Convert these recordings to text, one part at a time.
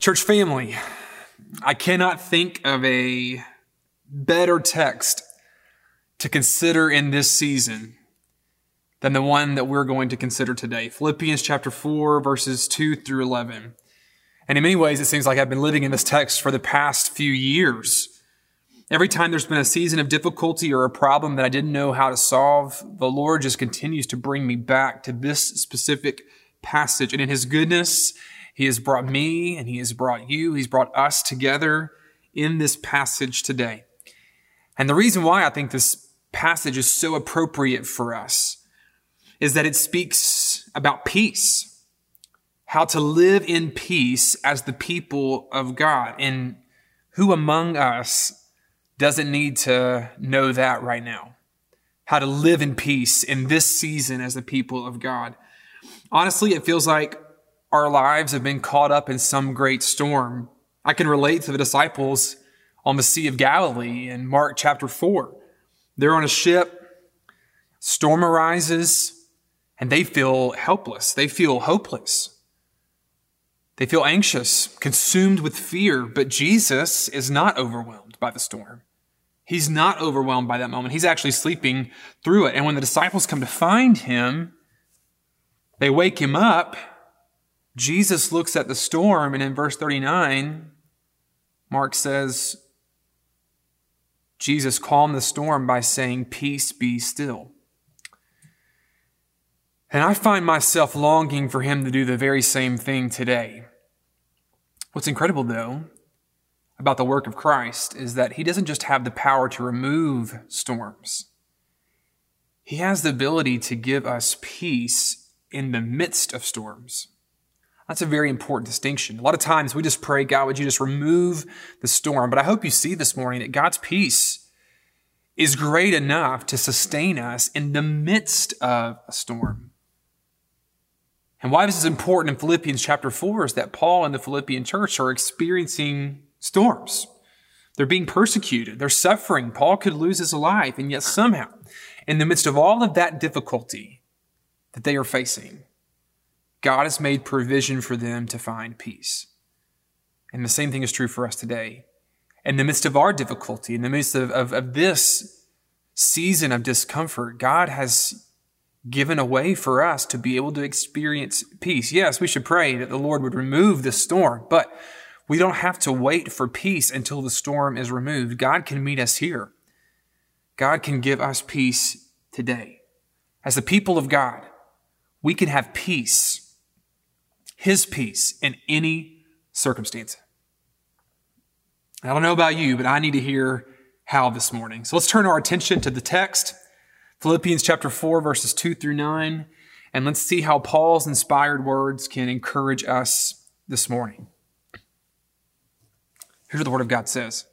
Church family, I cannot think of a better text to consider in this season than the one that we're going to consider today. Philippians chapter 4, verses 2 through 11. And in many ways, it seems like I've been living in this text for the past few years. Every time there's been a season of difficulty or a problem that I didn't know how to solve, the Lord just continues to bring me back to this specific passage. And in His goodness, He has brought me and He has brought you, He's brought us together in this passage today. And the reason why I think this passage is so appropriate for us is that it speaks about peace, how to live in peace as the people of God. And who among us doesn't need to know that right now? How to live in peace in this season as the people of God. Honestly, it feels like our lives have been caught up in some great storm. I can relate to the disciples on the Sea of Galilee in Mark chapter 4. They're on a ship, storm arises, and they feel helpless. They feel hopeless. They feel anxious, consumed with fear, but Jesus is not overwhelmed by the storm. He's not overwhelmed by that moment. He's actually sleeping through it. And when the disciples come to find him, they wake him up. Jesus looks at the storm, and in verse 39, Mark says, Jesus calmed the storm by saying, Peace be still. And I find myself longing for him to do the very same thing today. What's incredible, though, about the work of Christ is that he doesn't just have the power to remove storms, he has the ability to give us peace in the midst of storms. That's a very important distinction. A lot of times we just pray, God, would you just remove the storm? But I hope you see this morning that God's peace is great enough to sustain us in the midst of a storm. And why this is important in Philippians chapter 4 is that Paul and the Philippian church are experiencing storms. They're being persecuted. They're suffering. Paul could lose his life. And yet somehow, in the midst of all of that difficulty that they are facing, God has made provision for them to find peace. And the same thing is true for us today. In the midst of our difficulty, in the midst of, of, of this season of discomfort, God has given a way for us to be able to experience peace. Yes, we should pray that the Lord would remove the storm, but we don't have to wait for peace until the storm is removed. God can meet us here. God can give us peace today. As the people of God, we can have peace his peace in any circumstance. I don't know about you, but I need to hear how this morning. So let's turn our attention to the text, Philippians chapter 4, verses 2 through 9, and let's see how Paul's inspired words can encourage us this morning. Here's what the Word of God says.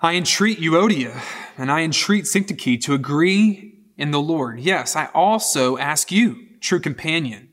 I entreat Euodia and I entreat Syntyche to agree in the Lord. Yes, I also ask you, true companion,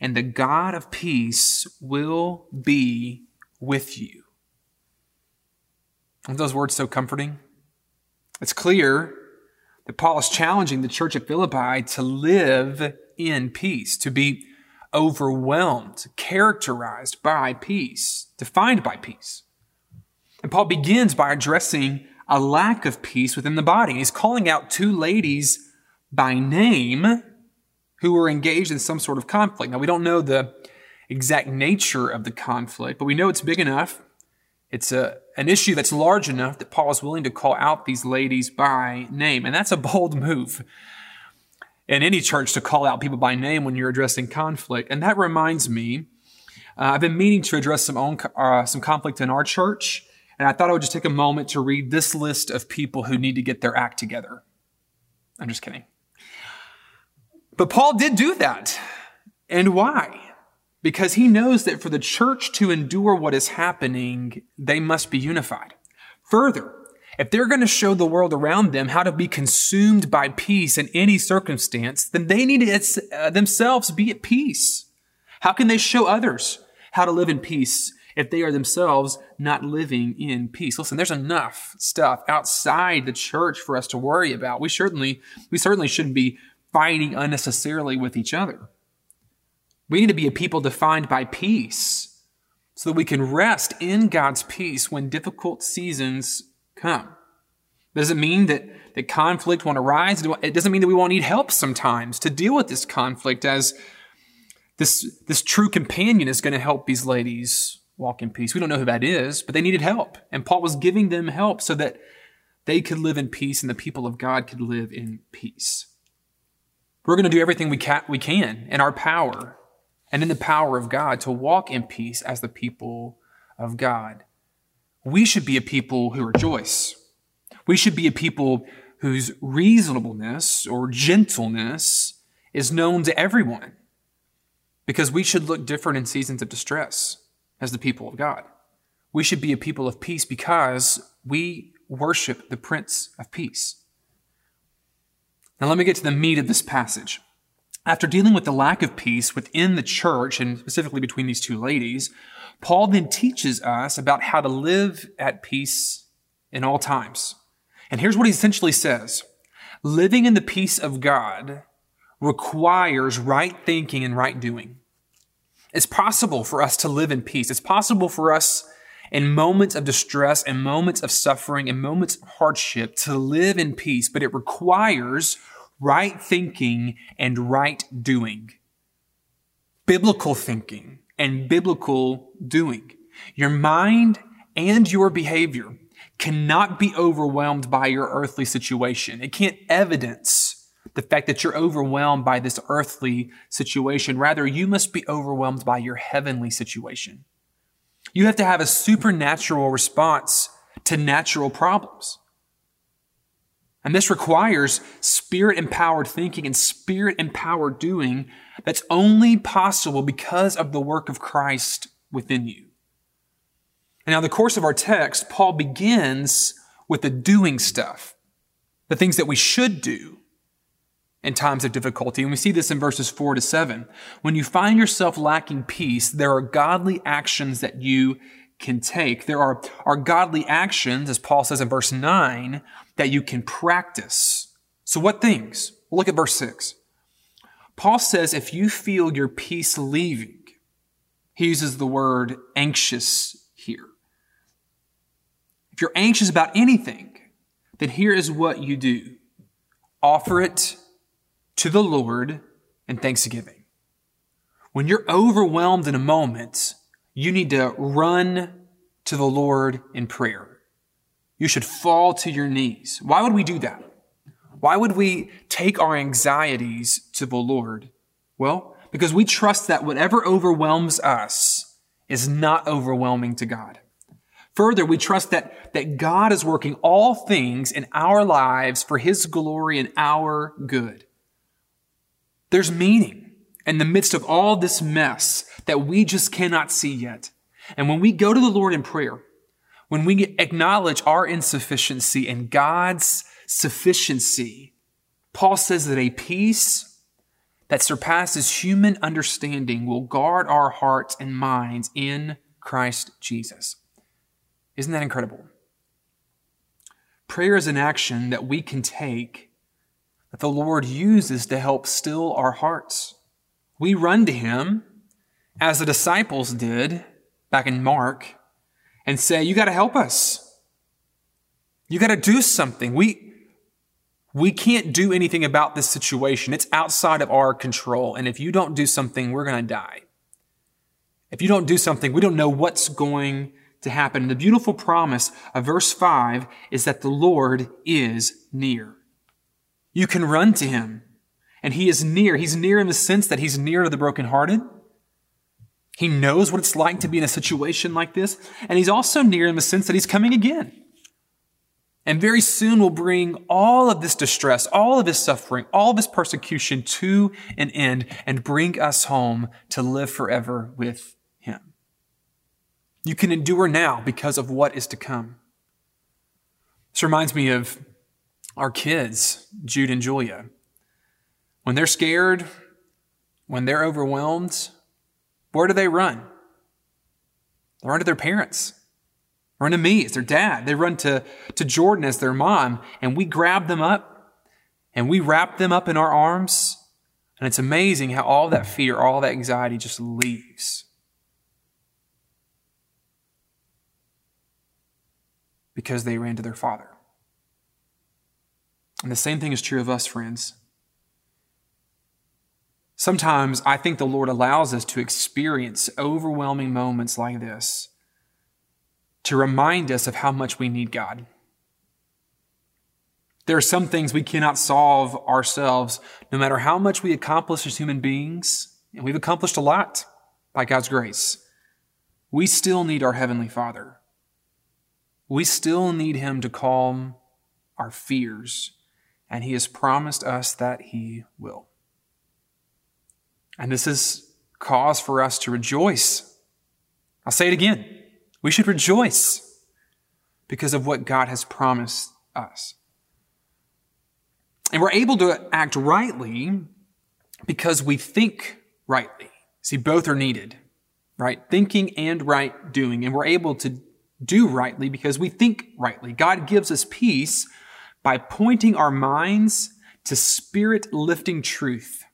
and the God of peace will be with you. Aren't those words so comforting? It's clear that Paul is challenging the church at Philippi to live in peace, to be overwhelmed, characterized by peace, defined by peace. And Paul begins by addressing a lack of peace within the body. He's calling out two ladies by name who were engaged in some sort of conflict. Now, we don't know the exact nature of the conflict, but we know it's big enough It's a, an issue that's large enough that Paul is willing to call out these ladies by name. And that's a bold move in any church to call out people by name when you're addressing conflict. And that reminds me, uh, I've been meaning to address some, own, uh, some conflict in our church. And I thought I would just take a moment to read this list of people who need to get their act together. I'm just kidding. But Paul did do that. And why? Because he knows that for the church to endure what is happening, they must be unified. Further, if they're going to show the world around them how to be consumed by peace in any circumstance, then they need to uh, themselves be at peace. How can they show others how to live in peace if they are themselves not living in peace? Listen, there's enough stuff outside the church for us to worry about. We certainly, we certainly shouldn't be fighting unnecessarily with each other. We need to be a people defined by peace so that we can rest in God's peace when difficult seasons come. Does it mean that, that conflict won't arise? It doesn't mean that we won't need help sometimes to deal with this conflict as this, this true companion is going to help these ladies walk in peace. We don't know who that is, but they needed help. And Paul was giving them help so that they could live in peace and the people of God could live in peace. We're going to do everything we can, we can in our power and in the power of God to walk in peace as the people of God. We should be a people who rejoice. We should be a people whose reasonableness or gentleness is known to everyone because we should look different in seasons of distress as the people of God. We should be a people of peace because we worship the Prince of Peace. Now, let me get to the meat of this passage. After dealing with the lack of peace within the church, and specifically between these two ladies, Paul then teaches us about how to live at peace in all times. And here's what he essentially says Living in the peace of God requires right thinking and right doing. It's possible for us to live in peace. It's possible for us in moments of distress and moments of suffering and moments of hardship to live in peace, but it requires right thinking and right doing. Biblical thinking and biblical doing. Your mind and your behavior cannot be overwhelmed by your earthly situation. It can't evidence the fact that you're overwhelmed by this earthly situation. Rather, you must be overwhelmed by your heavenly situation. You have to have a supernatural response to natural problems. And this requires spirit empowered thinking and spirit empowered doing that's only possible because of the work of Christ within you. And now, the course of our text, Paul begins with the doing stuff, the things that we should do in times of difficulty. And we see this in verses four to seven. When you find yourself lacking peace, there are godly actions that you can take. There are, are godly actions, as Paul says in verse nine, that you can practice. So what things? Well, look at verse six. Paul says if you feel your peace leaving, he uses the word anxious here. If you're anxious about anything, then here is what you do offer it to the Lord in thanksgiving. When you're overwhelmed in a moment, you need to run to the Lord in prayer. You should fall to your knees. Why would we do that? Why would we take our anxieties to the Lord? Well, because we trust that whatever overwhelms us is not overwhelming to God. Further, we trust that, that God is working all things in our lives for His glory and our good. There's meaning in the midst of all this mess that we just cannot see yet. And when we go to the Lord in prayer, when we acknowledge our insufficiency and God's sufficiency, Paul says that a peace that surpasses human understanding will guard our hearts and minds in Christ Jesus. Isn't that incredible? Prayer is an action that we can take that the Lord uses to help still our hearts. We run to Him as the disciples did back in Mark and say, You got to help us. You got to do something. We, we can't do anything about this situation. It's outside of our control. And if you don't do something, we're going to die. If you don't do something, we don't know what's going to happen. And the beautiful promise of verse 5 is that the Lord is near. You can run to him, and he is near. He's near in the sense that he's near to the brokenhearted. He knows what it's like to be in a situation like this, and he's also near in the sense that he's coming again. And very soon will bring all of this distress, all of this suffering, all of this persecution to an end and bring us home to live forever with him. You can endure now because of what is to come. This reminds me of our kids, Jude and Julia. When they're scared, when they're overwhelmed, where do they run? They run to their parents run to me as their dad. They run to, to Jordan as their mom, and we grab them up and we wrap them up in our arms. And it's amazing how all that fear, all that anxiety just leaves. Because they ran to their father. And the same thing is true of us, friends. Sometimes I think the Lord allows us to experience overwhelming moments like this to remind us of how much we need God. There are some things we cannot solve ourselves, no matter how much we accomplish as human beings, and we've accomplished a lot by God's grace. We still need our Heavenly Father. We still need Him to calm our fears, and He has promised us that He will. And this is cause for us to rejoice. I'll say it again. We should rejoice because of what God has promised us. And we're able to act rightly because we think rightly. See, both are needed, right? Thinking and right doing. And we're able to do rightly because we think rightly. God gives us peace by pointing our minds to spirit lifting truth,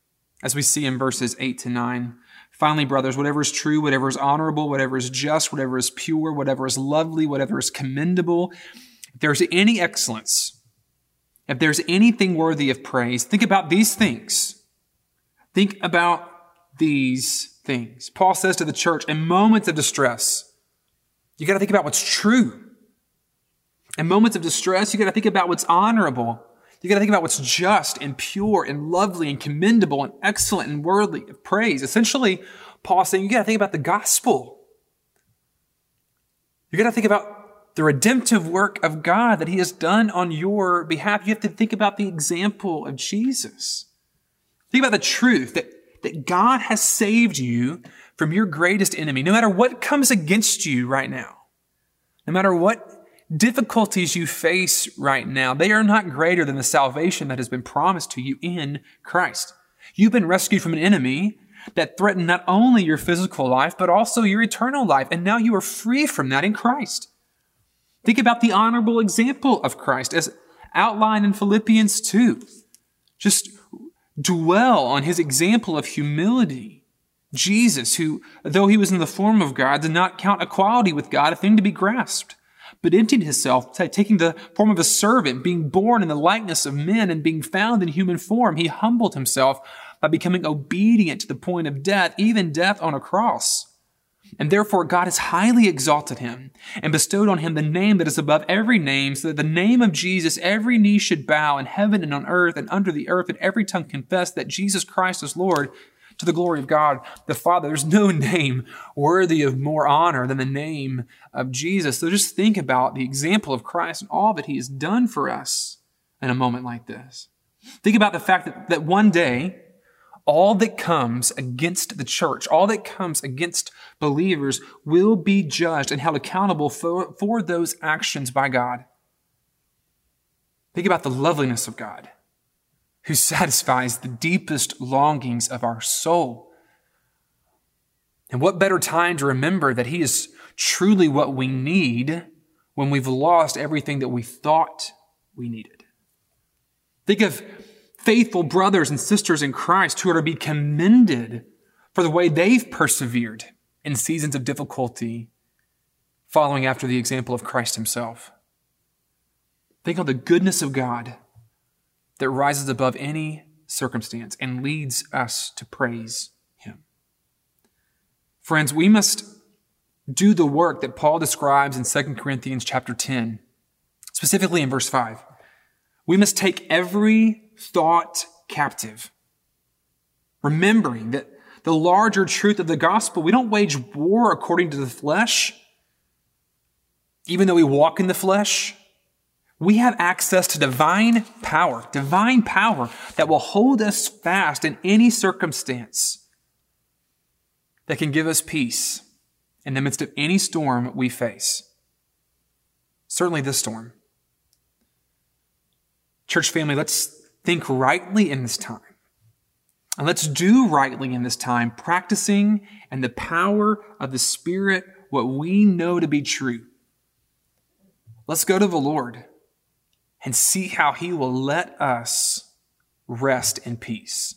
as we see in verses 8 to 9. Finally, brothers, whatever is true, whatever is honorable, whatever is just, whatever is pure, whatever is lovely, whatever is commendable, if there's any excellence, if there's anything worthy of praise, think about these things. Think about these things. Paul says to the church, in moments of distress, you got to think about what's true. In moments of distress, you got to think about what's honorable. You got to think about what's just and pure and lovely and commendable and excellent and worthy of praise. Essentially, Paul's saying you got to think about the gospel. You got to think about the redemptive work of God that He has done on your behalf. You have to think about the example of Jesus. Think about the truth that, that God has saved you from your greatest enemy, no matter what comes against you right now, no matter what difficulties you face right now, they are not greater than the salvation that has been promised to you in Christ. You've been rescued from an enemy that threatened not only your physical life, but also your eternal life. And now you are free from that in Christ. Think about the honorable example of Christ as outlined in Philippians 2. Just dwell on his example of humility. Jesus, who, though he was in the form of God, did not count equality with God a thing to be grasped but emptied himself, taking the form of a servant, being born in the likeness of men, and being found in human form, he humbled himself by becoming obedient to the point of death, even death on a cross. And therefore God has highly exalted him and bestowed on him the name that is above every name, so that the name of Jesus every knee should bow in heaven and on earth and under the earth, and every tongue confess that Jesus Christ is Lord to the glory of God the Father. There's no name worthy of more honor than the name of Jesus. So just think about the example of Christ and all that he has done for us in a moment like this. Think about the fact that, that one day, all that comes against the church, all that comes against believers will be judged and held accountable for, for those actions by God. Think about the loveliness of God who satisfies the deepest longings of our soul. And what better time to remember that He is truly what we need when we've lost everything that we thought we needed? Think of faithful brothers and sisters in Christ who are to be commended for the way they've persevered in seasons of difficulty, following after the example of Christ Himself. Think of the goodness of God that rises above any circumstance and leads us to praise Him. Friends, we must do the work that Paul describes in 2 Corinthians chapter 10, specifically in verse 5. We must take every thought captive, remembering that the larger truth of the gospel, we don't wage war according to the flesh, even though we walk in the flesh. We have access to divine power, divine power that will hold us fast in any circumstance that can give us peace in the midst of any storm we face. Certainly this storm. Church family, let's think rightly in this time. And let's do rightly in this time, practicing and the power of the Spirit what we know to be true. Let's go to the Lord and see how he will let us rest in peace.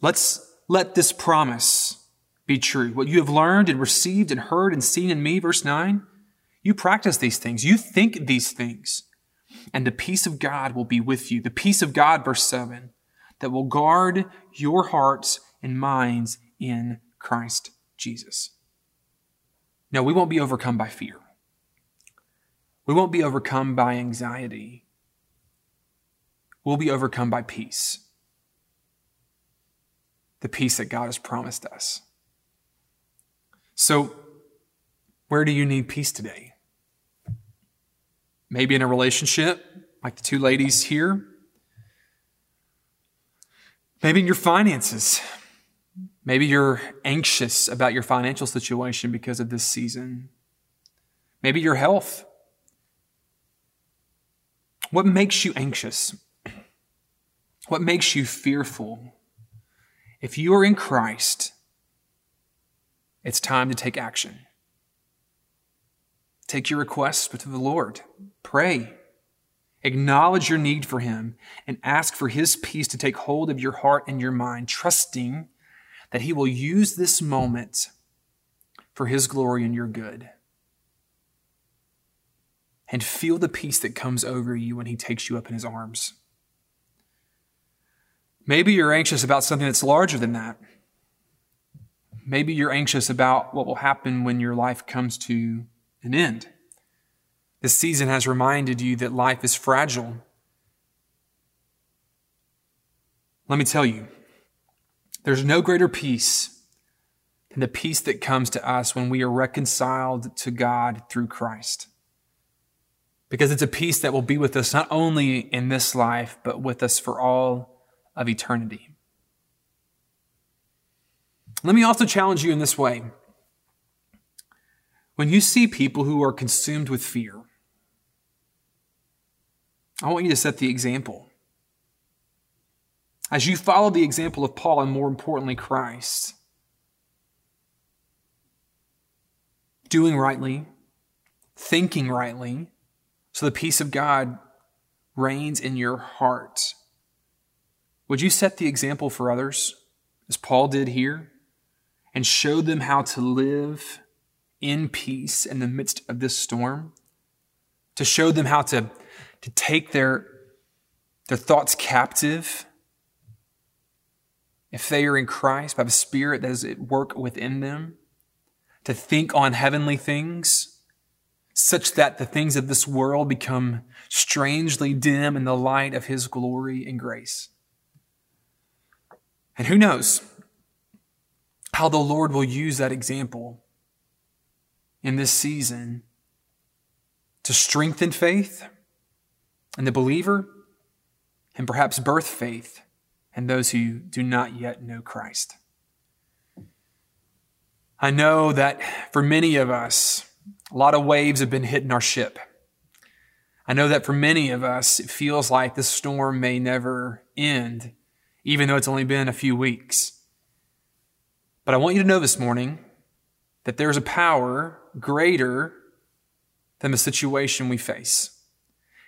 Let's let this promise be true. What you have learned and received and heard and seen in me, verse 9, you practice these things. You think these things. And the peace of God will be with you. The peace of God, verse 7, that will guard your hearts and minds in Christ Jesus. No, we won't be overcome by fear. We won't be overcome by anxiety. We'll be overcome by peace. The peace that God has promised us. So, where do you need peace today? Maybe in a relationship, like the two ladies here. Maybe in your finances. Maybe you're anxious about your financial situation because of this season. Maybe your health. What makes you anxious? What makes you fearful? If you are in Christ, it's time to take action. Take your requests to the Lord. Pray. Acknowledge your need for Him and ask for His peace to take hold of your heart and your mind, trusting that He will use this moment for His glory and your good and feel the peace that comes over you when He takes you up in His arms. Maybe you're anxious about something that's larger than that. Maybe you're anxious about what will happen when your life comes to an end. This season has reminded you that life is fragile. Let me tell you, there's no greater peace than the peace that comes to us when we are reconciled to God through Christ because it's a peace that will be with us not only in this life, but with us for all of eternity. Let me also challenge you in this way. When you see people who are consumed with fear, I want you to set the example. As you follow the example of Paul and more importantly, Christ, doing rightly, thinking rightly, so the peace of God reigns in your heart. Would you set the example for others, as Paul did here, and show them how to live in peace in the midst of this storm? To show them how to, to take their, their thoughts captive if they are in Christ by the Spirit that is at work within them, to think on heavenly things such that the things of this world become strangely dim in the light of His glory and grace. And who knows how the Lord will use that example in this season to strengthen faith in the believer and perhaps birth faith in those who do not yet know Christ. I know that for many of us, a lot of waves have been hitting our ship. I know that for many of us, it feels like this storm may never end, even though it's only been a few weeks. But I want you to know this morning that there's a power greater than the situation we face.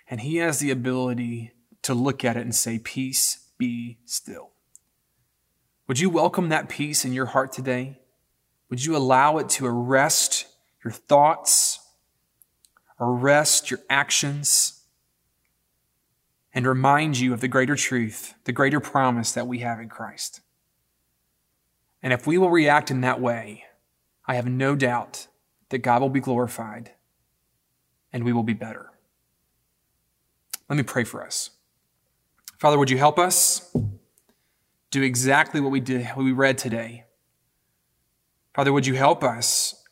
And He has the ability to look at it and say, Peace, be still. Would you welcome that peace in your heart today? Would you allow it to arrest your thoughts, arrest your actions, and remind you of the greater truth, the greater promise that we have in Christ. And if we will react in that way, I have no doubt that God will be glorified and we will be better. Let me pray for us. Father, would you help us do exactly what we did, what we read today? Father, would you help us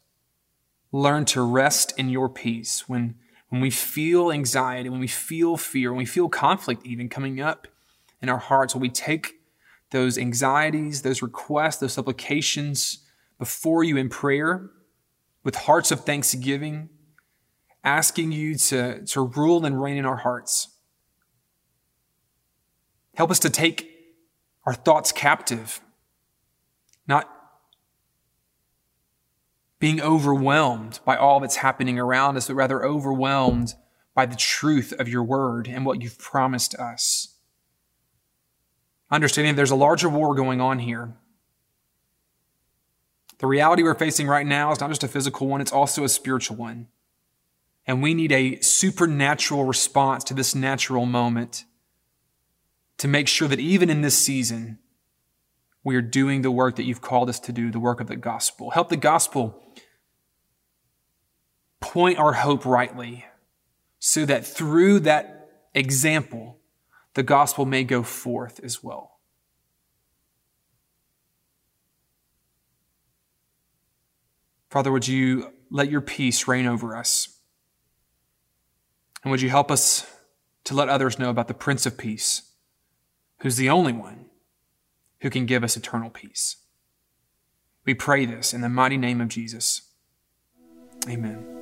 learn to rest in your peace when, when we feel anxiety, when we feel fear, when we feel conflict even coming up in our hearts, when we take those anxieties, those requests, those supplications before you in prayer with hearts of thanksgiving, asking you to, to rule and reign in our hearts. Help us to take our thoughts captive, not being overwhelmed by all that's happening around us, but rather overwhelmed by the truth of your word and what you've promised us. Understanding there's a larger war going on here. The reality we're facing right now is not just a physical one, it's also a spiritual one. And we need a supernatural response to this natural moment to make sure that even in this season, we are doing the work that you've called us to do, the work of the gospel. Help the gospel point our hope rightly so that through that example, the gospel may go forth as well. Father, would you let your peace reign over us? And would you help us to let others know about the Prince of Peace, who's the only one who can give us eternal peace? We pray this in the mighty name of Jesus. Amen.